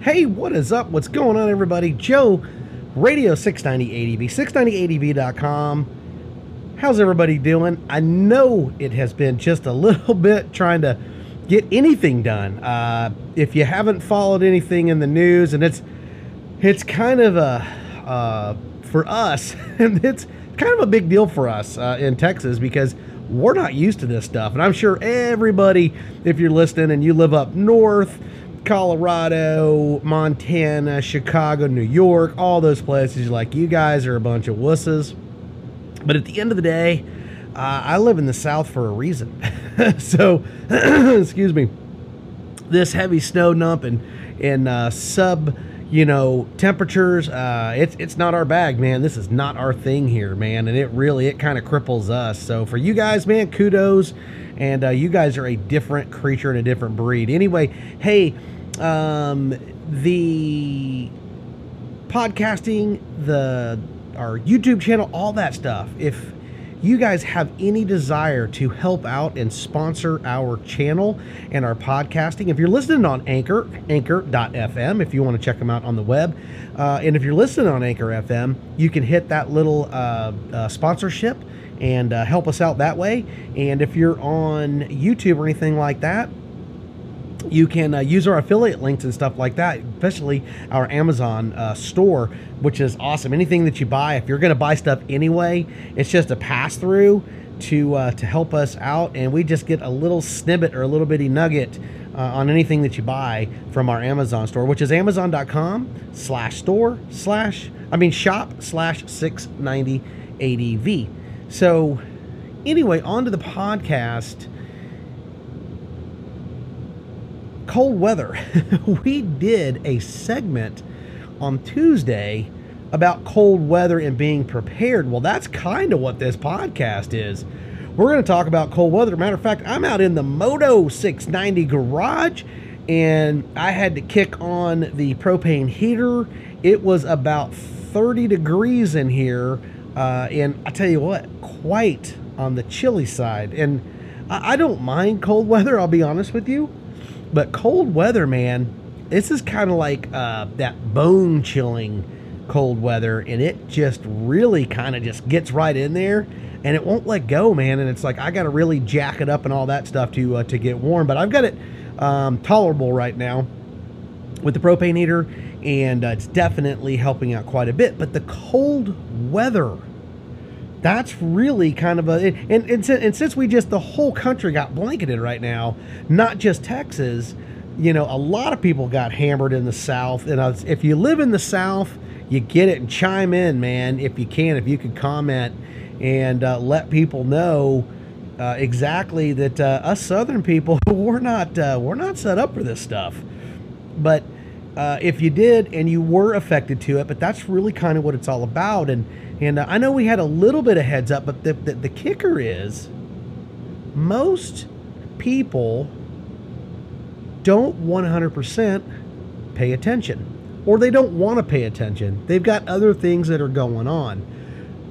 Hey, what is up? What's going on, everybody? Joe, Radio 690 ADV, 690ADV.com. How's everybody doing? I know it has been just a little bit trying to get anything done. Uh, if you haven't followed anything in the news, and it's it's kind of a uh, for us, and it's kind of a big deal for us uh, in Texas because we're not used to this stuff. And I'm sure everybody, if you're listening and you live up north, Colorado, Montana, Chicago, New York, all those places, like you guys are a bunch of wusses. But at the end of the day, uh, I live in the South for a reason. so, excuse me, this heavy snow nump and, and uh, sub you know temperatures uh it's it's not our bag man. This is not our thing here man. And it really it kind of cripples us. So for you guys man kudos. And uh, you guys are a different creature and a different breed. Anyway hey um the podcasting the our youtube channel all that stuff if you guys have any desire to help out and sponsor our channel and our podcasting, if you're listening on Anchor, anchor.fm, if you want to check them out on the web, uh, and if you're listening on Anchor FM, you can hit that little uh, uh, sponsorship and uh, help us out that way. And if you're on YouTube or anything like that, you can uh, use our affiliate links and stuff like that, especially our Amazon uh, store, which is awesome. Anything that you buy, if you're going to buy stuff anyway, it's just a pass through to uh, to help us out, and we just get a little snippet or a little bitty nugget uh, on anything that you buy from our Amazon store, which is Amazon.com slash store slash I mean shop slash six ninety ADV. So anyway, on to the podcast cold weather. we did a segment on Tuesday about cold weather and being prepared. Well, that's kind of what this podcast is. We're going to talk about cold weather. Matter of fact, I'm out in the Moto 690 garage and I had to kick on the propane heater. It was about 30 degrees in here. Uh, and I tell you what, quite on the chilly side. And I, I don't mind cold weather, I'll be honest with you. But cold weather, man, this is kind of like uh, that bone chilling cold weather, and it just really kind of just gets right in there, and it won't let go, man. And it's like I got to really jack it up and all that stuff to uh, to get warm. But I've got it um, tolerable right now with the propane heater, and uh, it's definitely helping out quite a bit. But the cold weather that's really kind of a and, and, and, since we just the whole country got blanketed right now not just texas you know a lot of people got hammered in the south and if you live in the south you get it and chime in man if you can if you could comment and uh, let people know uh, exactly that uh, us southern people we're not uh, we're not set up for this stuff. But uh, if you did and you were affected to it but that's really kind of what it's all about and and uh, I know we had a little bit of heads up, but the, the, the kicker is most people don't 100% pay attention or they don't want to pay attention. They've got other things that are going on.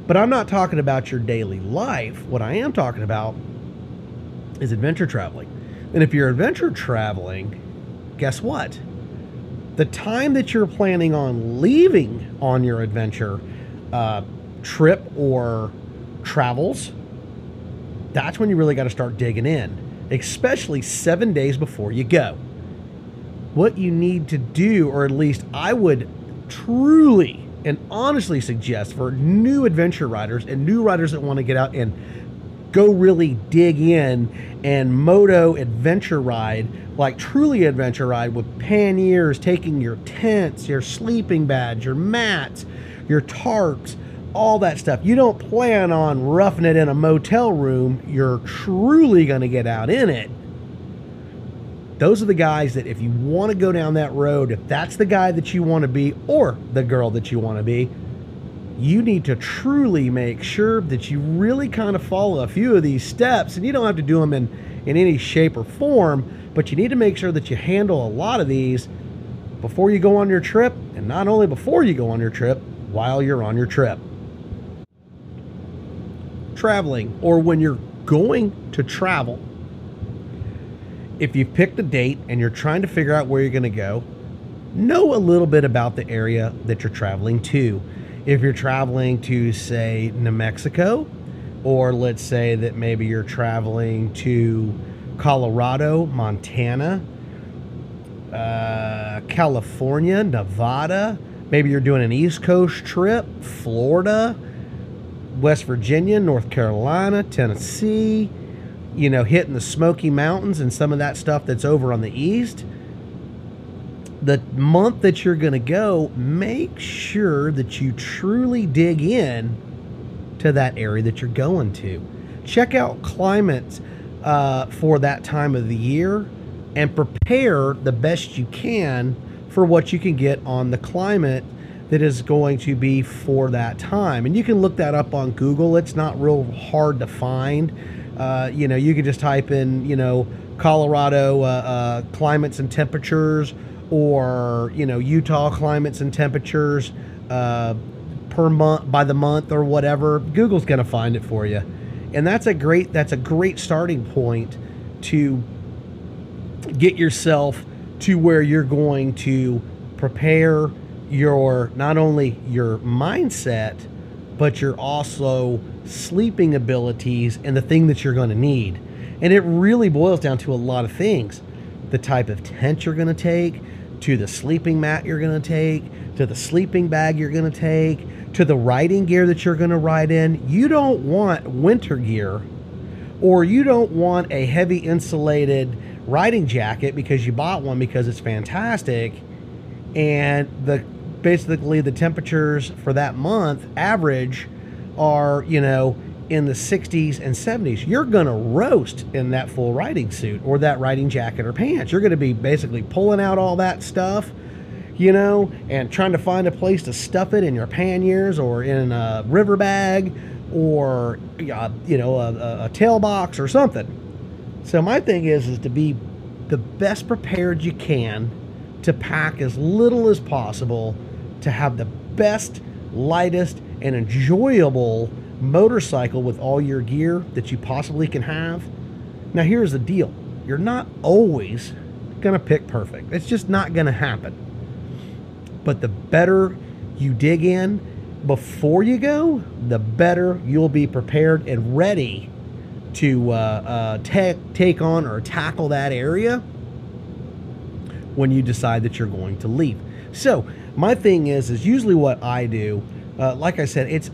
But I'm not talking about your daily life. What I am talking about is adventure traveling. And if you're adventure traveling, guess what? The time that you're planning on leaving on your adventure uh, trip or travels, that's when you really got to start digging in, especially seven days before you go. What you need to do, or at least I would truly and honestly suggest for new adventure riders and new riders that want to get out and go really dig in and moto adventure ride like truly adventure ride with panniers taking your tents your sleeping bags your mats your tarps all that stuff. You don't plan on roughing it in a motel room. You're truly going to get out in it. Those are the guys that, if you want to go down that road, if that's the guy that you want to be or the girl that you want to be, you need to truly make sure that you really kind of follow a few of these steps. And you don't have to do them in, in any shape or form, but you need to make sure that you handle a lot of these before you go on your trip. And not only before you go on your trip, while you're on your trip traveling or when you're going to travel, if you've picked a date and you're trying to figure out where you're going to go, know a little bit about the area that you're traveling to. If you're traveling to, say, New Mexico, or let's say that maybe you're traveling to Colorado, Montana, uh, California, Nevada, maybe you're doing an East Coast trip, Florida, West Virginia, North Carolina, Tennessee, you know, hitting the Smoky Mountains and some of that stuff that's over on the east the month that you're going to go, make sure that you truly dig in to that area that you're going to. Check out climates uh, for that time of the year and prepare the best you can for what you can get on the climate that is going to be for that time. And you can look that up on Google. It's not real hard to find. Uh, you know, you can just type in, you know, Colorado uh, uh climates and temperatures or you know Utah climates and temperatures uh, per month by the month or whatever, Google's going to find it for you, and that's a great that's a great starting point to get yourself to where you're going to prepare your not only your mindset but your also sleeping abilities and the thing that you're going to need. And it really boils down to a lot of things. The type of tent you're going to take, to the sleeping mat you're going to take, to the sleeping bag you're going to take, to the riding gear that you're going to ride in. You don't want winter gear or you don't want a heavy insulated riding jacket because you bought one because it's fantastic and the basically the temperatures for that month average are, you know, in the 60s and 70s, you're going to roast in that full riding suit or that riding jacket or pants. You're going to be basically pulling out all that stuff, you know, and trying to find a place to stuff it in your panniers or in a river bag or, uh, you know, a, a tail box or something. So my thing is, is to be the best prepared you can to pack as little as possible to have the best, lightest, and enjoyable motorcycle with all your gear that you possibly can have. Now, here's the deal you're not always going to pick perfect, it's just not going to happen. But the better you dig in before you go, the better you'll be prepared and ready to uh, uh, take, take on or tackle that area when you decide that you're going to leave. So, my thing is, is usually what I do. Uh, like I said, it's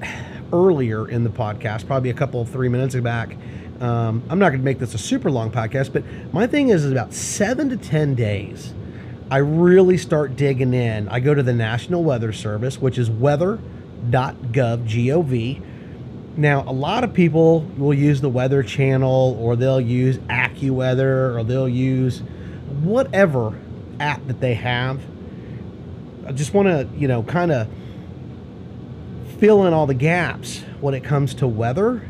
earlier in the podcast, probably a couple, three minutes back. Um, I'm not going to make this a super long podcast, but my thing is, is about seven to 10 days. I really start digging in. I go to the National Weather Service, which is weather.gov, Now, a lot of people will use the Weather Channel or they'll use AccuWeather or they'll use whatever app that they have. I just want to, you know, kind of fill in all the gaps when it comes to weather.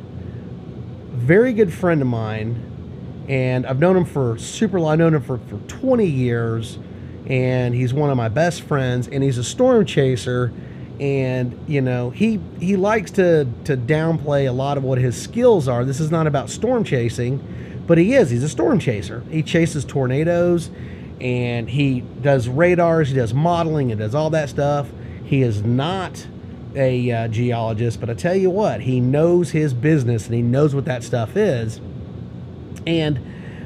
Very good friend of mine, and I've known him for super long. I've known him for, for 20 years, and he's one of my best friends, and he's a storm chaser. And you know he he likes to to downplay a lot of what his skills are. This is not about storm chasing, but he is. He's a storm chaser. He chases tornadoes, and he does radars. He does modeling. and does all that stuff. He is not a uh, geologist, but I tell you what, he knows his business and he knows what that stuff is. And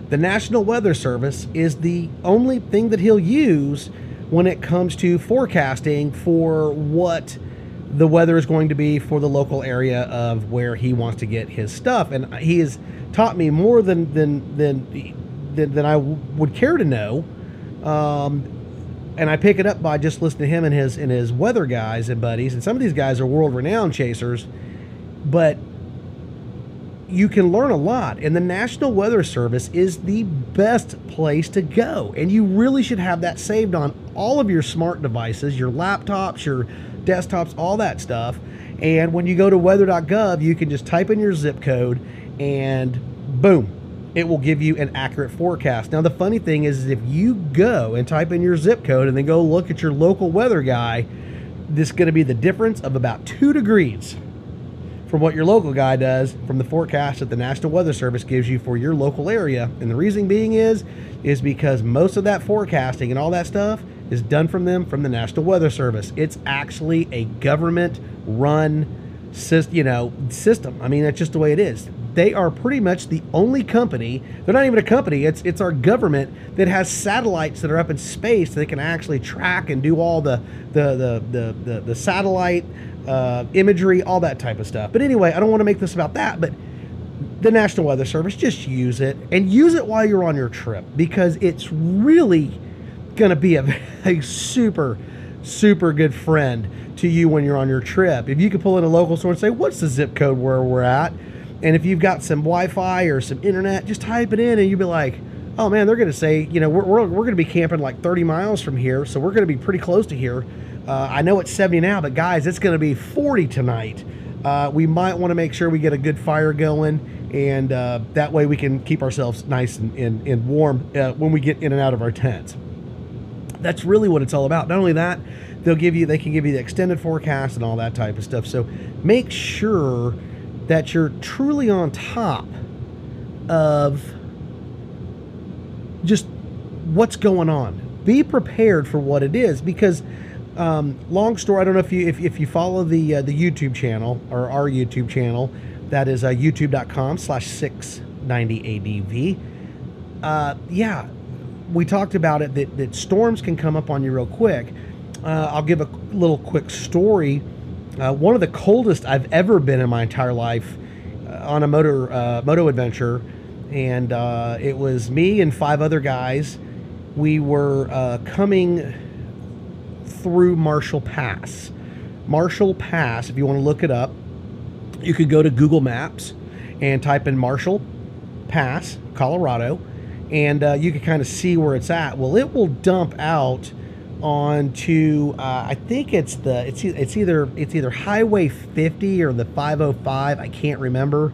the National Weather Service is the only thing that he'll use when it comes to forecasting for what the weather is going to be for the local area of where he wants to get his stuff. And he has taught me more than than than than, than I would care to know. Um, and I pick it up by just listening to him and his and his weather guys and buddies. And some of these guys are world renowned chasers, but you can learn a lot. And the National Weather Service is the best place to go. And you really should have that saved on all of your smart devices, your laptops, your desktops, all that stuff. And when you go to weather.gov, you can just type in your zip code and boom, it will give you an accurate forecast. Now, the funny thing is, if you go and type in your zip code and then go look at your local weather guy, this is going to be the difference of about two degrees from what your local guy does from the forecast that the National Weather Service gives you for your local area. And the reason being is is because most of that forecasting and all that stuff is done from them from the National Weather Service. It's actually a government run system. you know system. I mean, that's just the way it is. They are pretty much the only company. They're not even a company. It's it's our government that has satellites that are up in space that can actually track and do all the the the the the, the satellite uh, imagery, all that type of stuff. But anyway, I don't want to make this about that, but the National Weather Service, just use it and use it while you're on your trip because it's really going to be a, a super, super good friend to you when you're on your trip. If you could pull in a local store and say, What's the zip code where we're at? And if you've got some Wi Fi or some internet, just type it in and you'll be like, Oh man, they're going to say, you know, we're, we're, we're going to be camping like 30 miles from here, so we're going to be pretty close to here uh, I know it's 70 now, but guys, it's going to be 40 tonight. Uh, we might want to make sure we get a good fire going, and uh, that way we can keep ourselves nice and, and, and warm uh, when we get in and out of our tents. That's really what it's all about. Not only that, they'll give you they can give you the extended forecast and all that type of stuff. So make sure that you're truly on top of just what's going on. Be prepared for what it is because um, long story. I don't know if you if, if you follow the uh, the YouTube channel or our YouTube channel, that is uh, YouTube.com/slash 690adv. Uh, yeah, we talked about it that that storms can come up on you real quick. Uh, I'll give a little quick story. Uh, one of the coldest I've ever been in my entire life uh, on a motor uh, moto adventure, and uh, it was me and five other guys. We were uh, coming through Marshall Pass. Marshall Pass, if you want to look it up, you could go to Google Maps and type in Marshall Pass, Colorado, and uh, you can kind of see where it's at. Well, it will dump out onto uh, I think it's the it's it's either it's either Highway 50 or the 505. I can't remember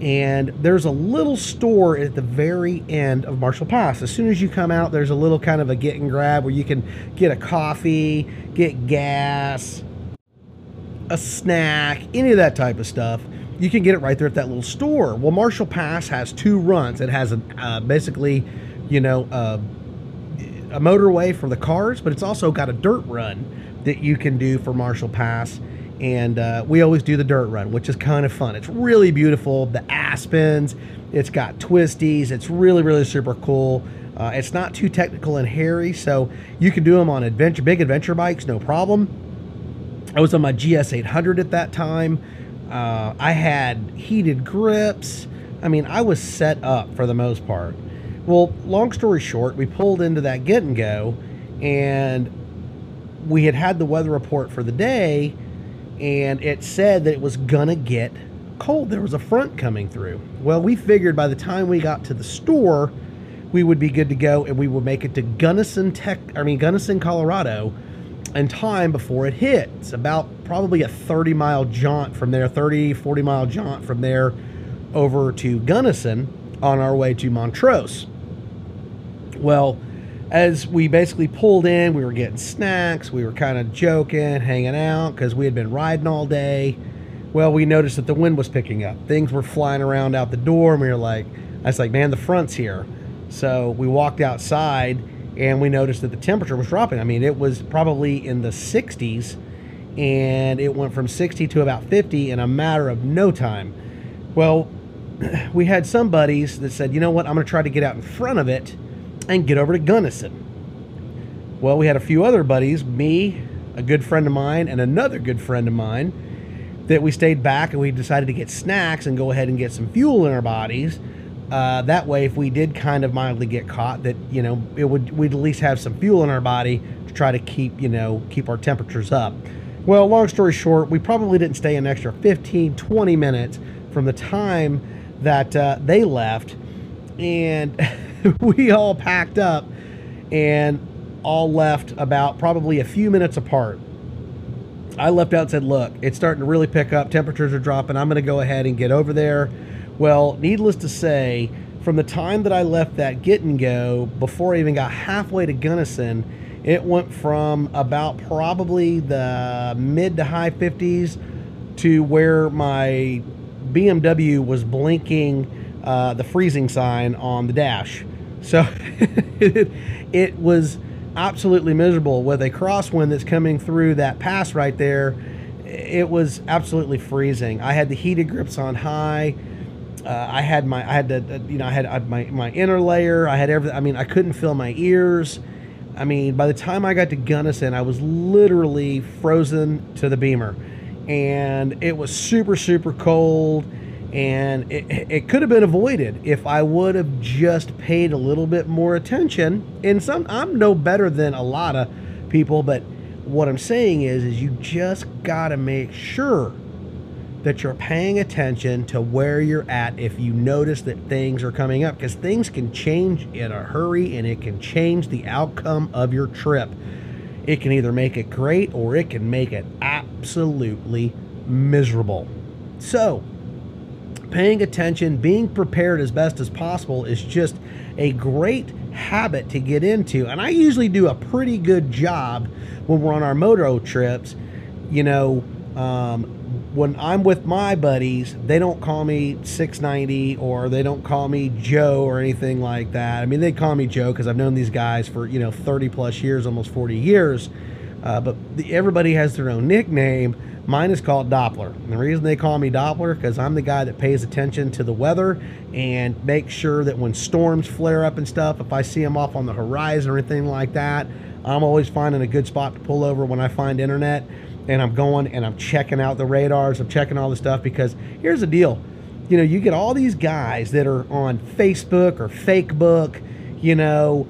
and there's a little store at the very end of Marshall Pass. As soon as you come out, there's a little kind of a get and grab where you can get a coffee, get gas, a snack, any of that type of stuff. You can get it right there at that little store. Well, Marshall Pass has two runs. It has a uh, basically, you know, uh, a motorway for the cars, but it's also got a dirt run that you can do for Marshall Pass and uh, we always do the dirt run, which is kind of fun. It's really beautiful. The aspens, it's got twisties. It's really, really super cool. Uh, it's not too technical and hairy, so you can do them on adventure, big adventure bikes, no problem. I was on my GS 800 at that time. Uh, I had heated grips. I mean, I was set up for the most part. Well, long story short, we pulled into that get and go, and we had had the weather report for the day and it said that it was gonna get cold. There was a front coming through. Well, we figured by the time we got to the store, we would be good to go and we would make it to Gunnison Tech I mean Gunnison, Colorado in time before it hit. It's about probably a 30 mile jaunt from there, 30, 40 mile jaunt from there over to Gunnison on our way to Montrose. Well, as we basically pulled in, we were getting snacks, we were kind of joking, hanging out because we had been riding all day. Well, we noticed that the wind was picking up. Things were flying around out the door, and we were like, I was like, man, the front's here. So we walked outside and we noticed that the temperature was dropping. I mean, it was probably in the 60s and it went from 60 to about 50 in a matter of no time. Well, we had some buddies that said, you know what, I'm going to try to get out in front of it and get over to Gunnison. Well, we had a few other buddies, me, a good friend of mine, and another good friend of mine, that we stayed back and we decided to get snacks and go ahead and get some fuel in our bodies. Uh, that way, if we did kind of mildly get caught, that you know, it would we'd at least have some fuel in our body to try to keep you know keep our temperatures up. Well, long story short, we probably didn't stay an extra 15, 20 minutes from the time that uh, they left, and we all packed up and all left about probably a few minutes apart. I left out and said, Look, it's starting to really pick up. Temperatures are dropping. I'm going to go ahead and get over there. Well, needless to say, from the time that I left that get and go, before I even got halfway to Gunnison, it went from about probably the mid to high 50s to where my BMW was blinking uh, the freezing sign on the dash. So it, it was absolutely miserable with a crosswind that's coming through that pass right there. It was absolutely freezing. I had the heated grips on high. Uh, I had my, I had the, you know, I had my my inner layer. I had everything. I mean, I couldn't feel my ears. I mean, by the time I got to Gunnison, I was literally frozen to the beamer, and it was super super cold and it, it could have been avoided if I would have just paid a little bit more attention. And some, I'm no better than a lot of people, but what I'm saying is, is you just got to make sure that you're paying attention to where you're at if you notice that things are coming up because things can change in a hurry and it can change the outcome of your trip. It can either make it great or it can make it absolutely miserable. So, paying attention, being prepared as best as possible is just a great habit to get into. And I usually do a pretty good job when we're on our moto trips. You know, um, when I'm with my buddies, they don't call me 690 or they don't call me Joe or anything like that. I mean, they call me Joe because I've known these guys for, you know, 30 plus years, almost 40 years. Uh, but the, everybody has their own nickname. Mine is called Doppler. And the reason they call me Doppler because I'm the guy that pays attention to the weather and make sure that when storms flare up and stuff, if I see them off on the horizon or anything like that, I'm always finding a good spot to pull over when I find internet and I'm going and I'm checking out the radars, I'm checking all the stuff because here's the deal. You know, you get all these guys that are on Facebook or Fakebook, you know,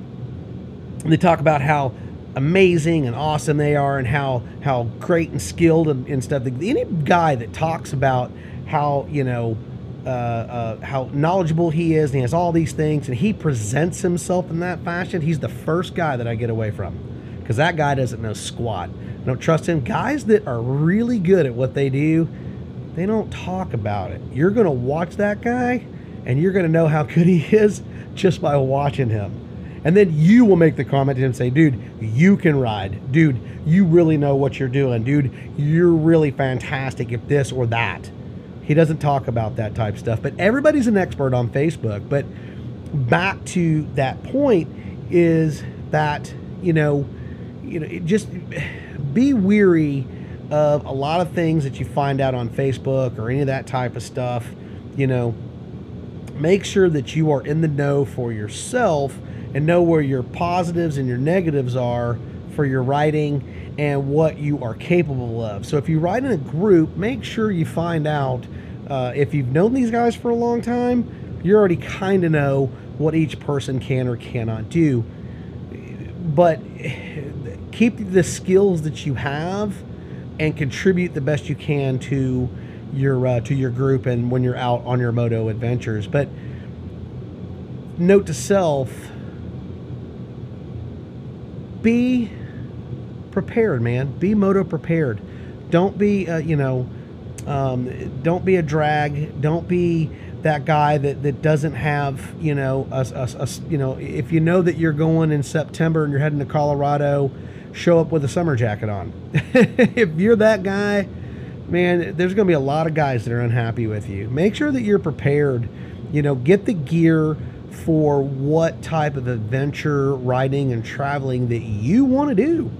they talk about how amazing and awesome they are and how how great and skilled and, and stuff. Any guy that talks about how you know uh, uh, how knowledgeable he is and he has all these things and he presents himself in that fashion, he's the first guy that I get away from because that guy doesn't know squat. I don't trust him. Guys that are really good at what they do, they don't talk about it. You're going to watch that guy and you're going to know how good he is just by watching him. And then you will make the comment to him and say, dude, you can ride. Dude, you really know what you're doing. Dude, you're really fantastic if this or that. He doesn't talk about that type stuff. But everybody's an expert on Facebook. But back to that point is that, you know, you know, just be weary of a lot of things that you find out on Facebook or any of that type of stuff. You know, make sure that you are in the know for yourself and know where your positives and your negatives are for your writing and what you are capable of. So if you write in a group, make sure you find out uh, if you've known these guys for a long time, you already kind of know what each person can or cannot do. But keep the skills that you have and contribute the best you can to your uh, to your group and when you're out on your moto adventures. But note to self be prepared, man. Be moto prepared. Don't be, uh, you know, um, don't be a drag. Don't be that guy that, that doesn't have, you know, a, a, a, you know, if you know that you're going in September and you're heading to Colorado, show up with a summer jacket on. if you're that guy, man, there's going to be a lot of guys that are unhappy with you. Make sure that you're prepared. You know, get the gear for what type of adventure riding and traveling that you want to do.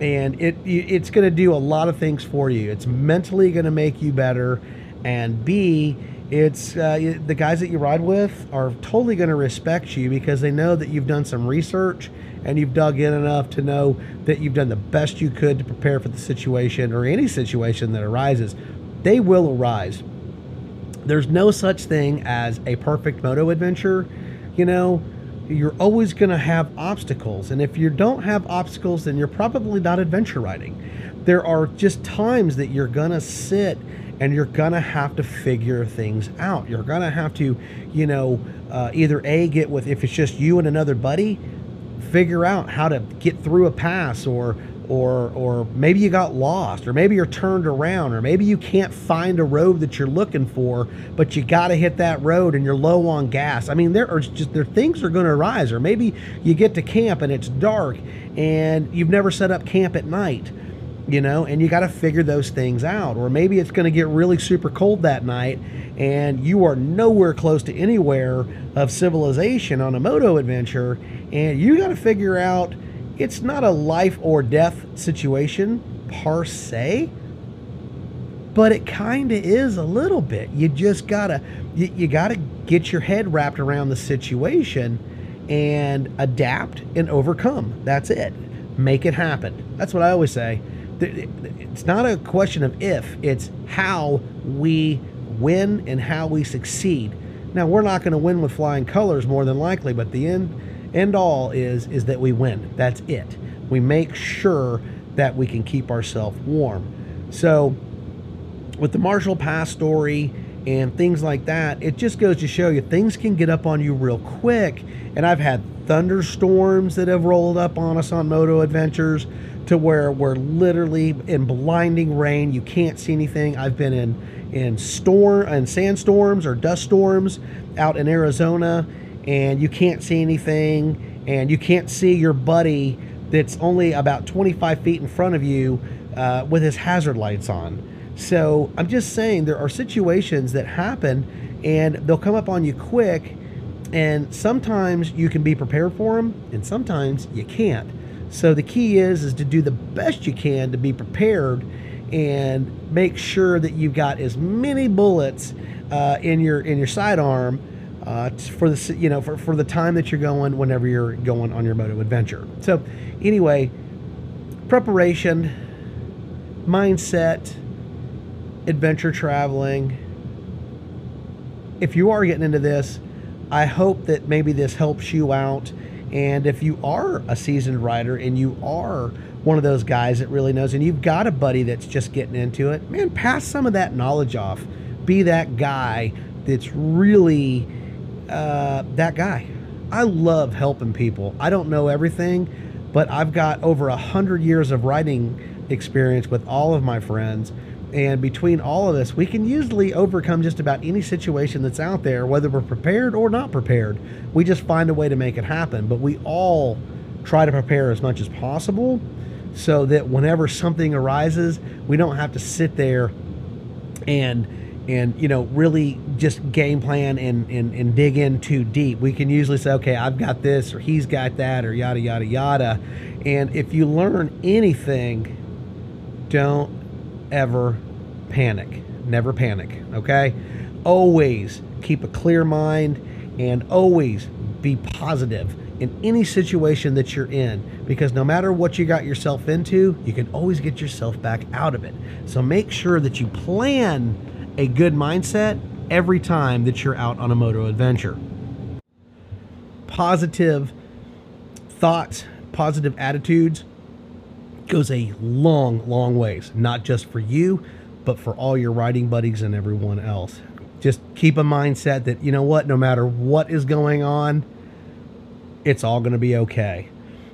And it it's going to do a lot of things for you. It's mentally going to make you better. And b it's uh, the guys that you ride with are totally going to respect you because they know that you've done some research and you've dug in enough to know that you've done the best you could to prepare for the situation or any situation that arises. They will arise there's no such thing as a perfect moto adventure. You know, you're always going to have obstacles. And if you don't have obstacles, then you're probably not adventure riding. There are just times that you're going to sit and you're going to have to figure things out. You're going to have to, you know, uh, either A, get with, if it's just you and another buddy, figure out how to get through a pass or or or maybe you got lost or maybe you're turned around or maybe you can't find a road that you're looking for but you got to hit that road and you're low on gas i mean there are just there things are going to arise or maybe you get to camp and it's dark and you've never set up camp at night you know, and you got to figure those things out. Or maybe it's going to get really super cold that night and you are nowhere close to anywhere of civilization on a moto adventure, and you got to figure out it's not a life or death situation per se, but it kind of is a little bit. You just gotta you, you gotta get your head wrapped around the situation and adapt and overcome. That's it. Make it happen. That's what I always say. It's not a question of if, it's how we win and how we succeed. Now we're not going to win with flying colors more than likely, but the end end all is is that we win. That's it. We make sure that we can keep ourselves warm. So with the Marshall Pass story and things like that, it just goes to show you things can get up on you real quick. And I've had thunderstorms that have rolled up on us on moto adventures to where we're literally in blinding rain. You can't see anything. I've been in in storm and sandstorms or dust storms out in Arizona, and you can't see anything, and you can't see your buddy that's only about 25 feet in front of you uh, with his hazard lights on. So I'm just saying there are situations that happen, and they'll come up on you quick, and sometimes you can be prepared for them, and sometimes you can't. So the key is is to do the best you can to be prepared and make sure that you've got as many bullets uh, in your in your sidearm uh, for the you know for, for the time that you're going whenever you're going on your moto adventure. So anyway, preparation, mindset, adventure traveling. If you are getting into this, I hope that maybe this helps you out. And if you are a seasoned rider and you are one of those guys that really knows, and you've got a buddy that's just getting into it, man, pass some of that knowledge off. Be that guy that's really uh, that guy. I love helping people. I don't know everything, but I've got over a hundred years of writing experience with all of my friends. And between all of us, we can usually overcome just about any situation that's out there, whether we're prepared or not prepared. We just find a way to make it happen. But we all try to prepare as much as possible so that whenever something arises, we don't have to sit there and and you know really just game plan and, and and dig in too deep. We can usually say, okay, I've got this or he's got that or yada yada yada. And if you learn anything, don't ever panic. Never panic, okay? Always keep a clear mind and always be positive in any situation that you're in because no matter what you got yourself into, you can always get yourself back out of it. So make sure that you plan a good mindset every time that you're out on a moto adventure. Positive thoughts, positive attitudes goes a long, long ways, not just for you, but for all your riding buddies and everyone else. Just keep a mindset that, you know what, no matter what is going on, it's all going to be okay.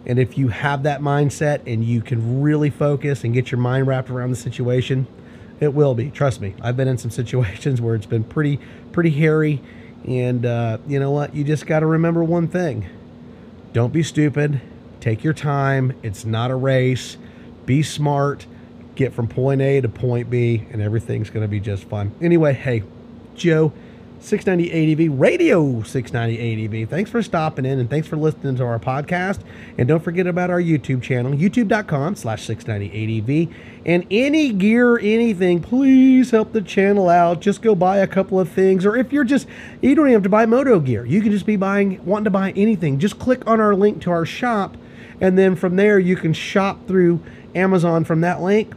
And if you have that mindset and you can really focus and get your mind wrapped around the situation, it will be. Trust me. I've been in some situations where it's been pretty, pretty hairy. And uh, you know what? You just got to remember one thing don't be stupid. Take your time. It's not a race. Be smart. Get from point A to point B, and everything's going to be just fine. Anyway, hey, Joe 690 ADV Radio 690 ADV. Thanks for stopping in and thanks for listening to our podcast. And don't forget about our YouTube channel, youtube.com slash 690 ADV. And any gear, anything, please help the channel out. Just go buy a couple of things. Or if you're just, you don't even have to buy moto gear. You can just be buying, wanting to buy anything. Just click on our link to our shop. And then from there, you can shop through Amazon from that link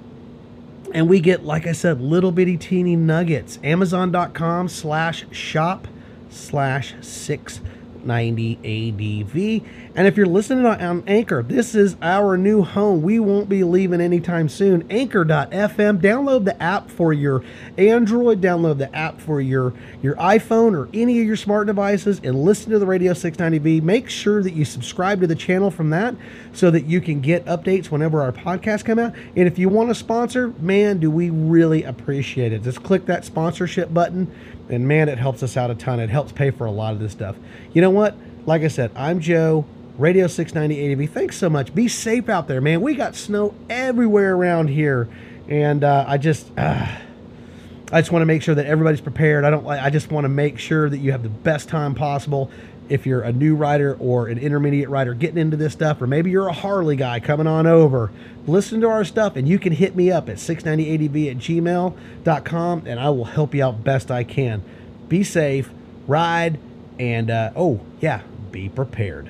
and we get like i said little bitty teeny nuggets. Amazon.com slash shop slash six 90 ADV. And if you're listening on Anchor, this is our new home. We won't be leaving anytime soon. Anchor.fm. Download the app for your Android, download the app for your, your iPhone or any of your smart devices, and listen to the Radio 690V. Make sure that you subscribe to the channel from that so that you can get updates whenever our podcasts come out. And if you want to sponsor, man, do we really appreciate it. Just click that sponsorship button and man, it helps us out a ton. It helps pay for a lot of this stuff. You know what? Like I said, I'm Joe. Radio 690 ADV. Thanks so much. Be safe out there, man. We got snow everywhere around here, and uh, I just. Uh, I just want to make sure that everybody's prepared. I don't. I just want to make sure that you have the best time possible. If you're a new rider or an intermediate rider getting into this stuff, or maybe you're a Harley guy coming on over, listen to our stuff and you can hit me up at 690adv at gmail.com and I will help you out best I can. Be safe, ride, and uh, oh, yeah, be prepared.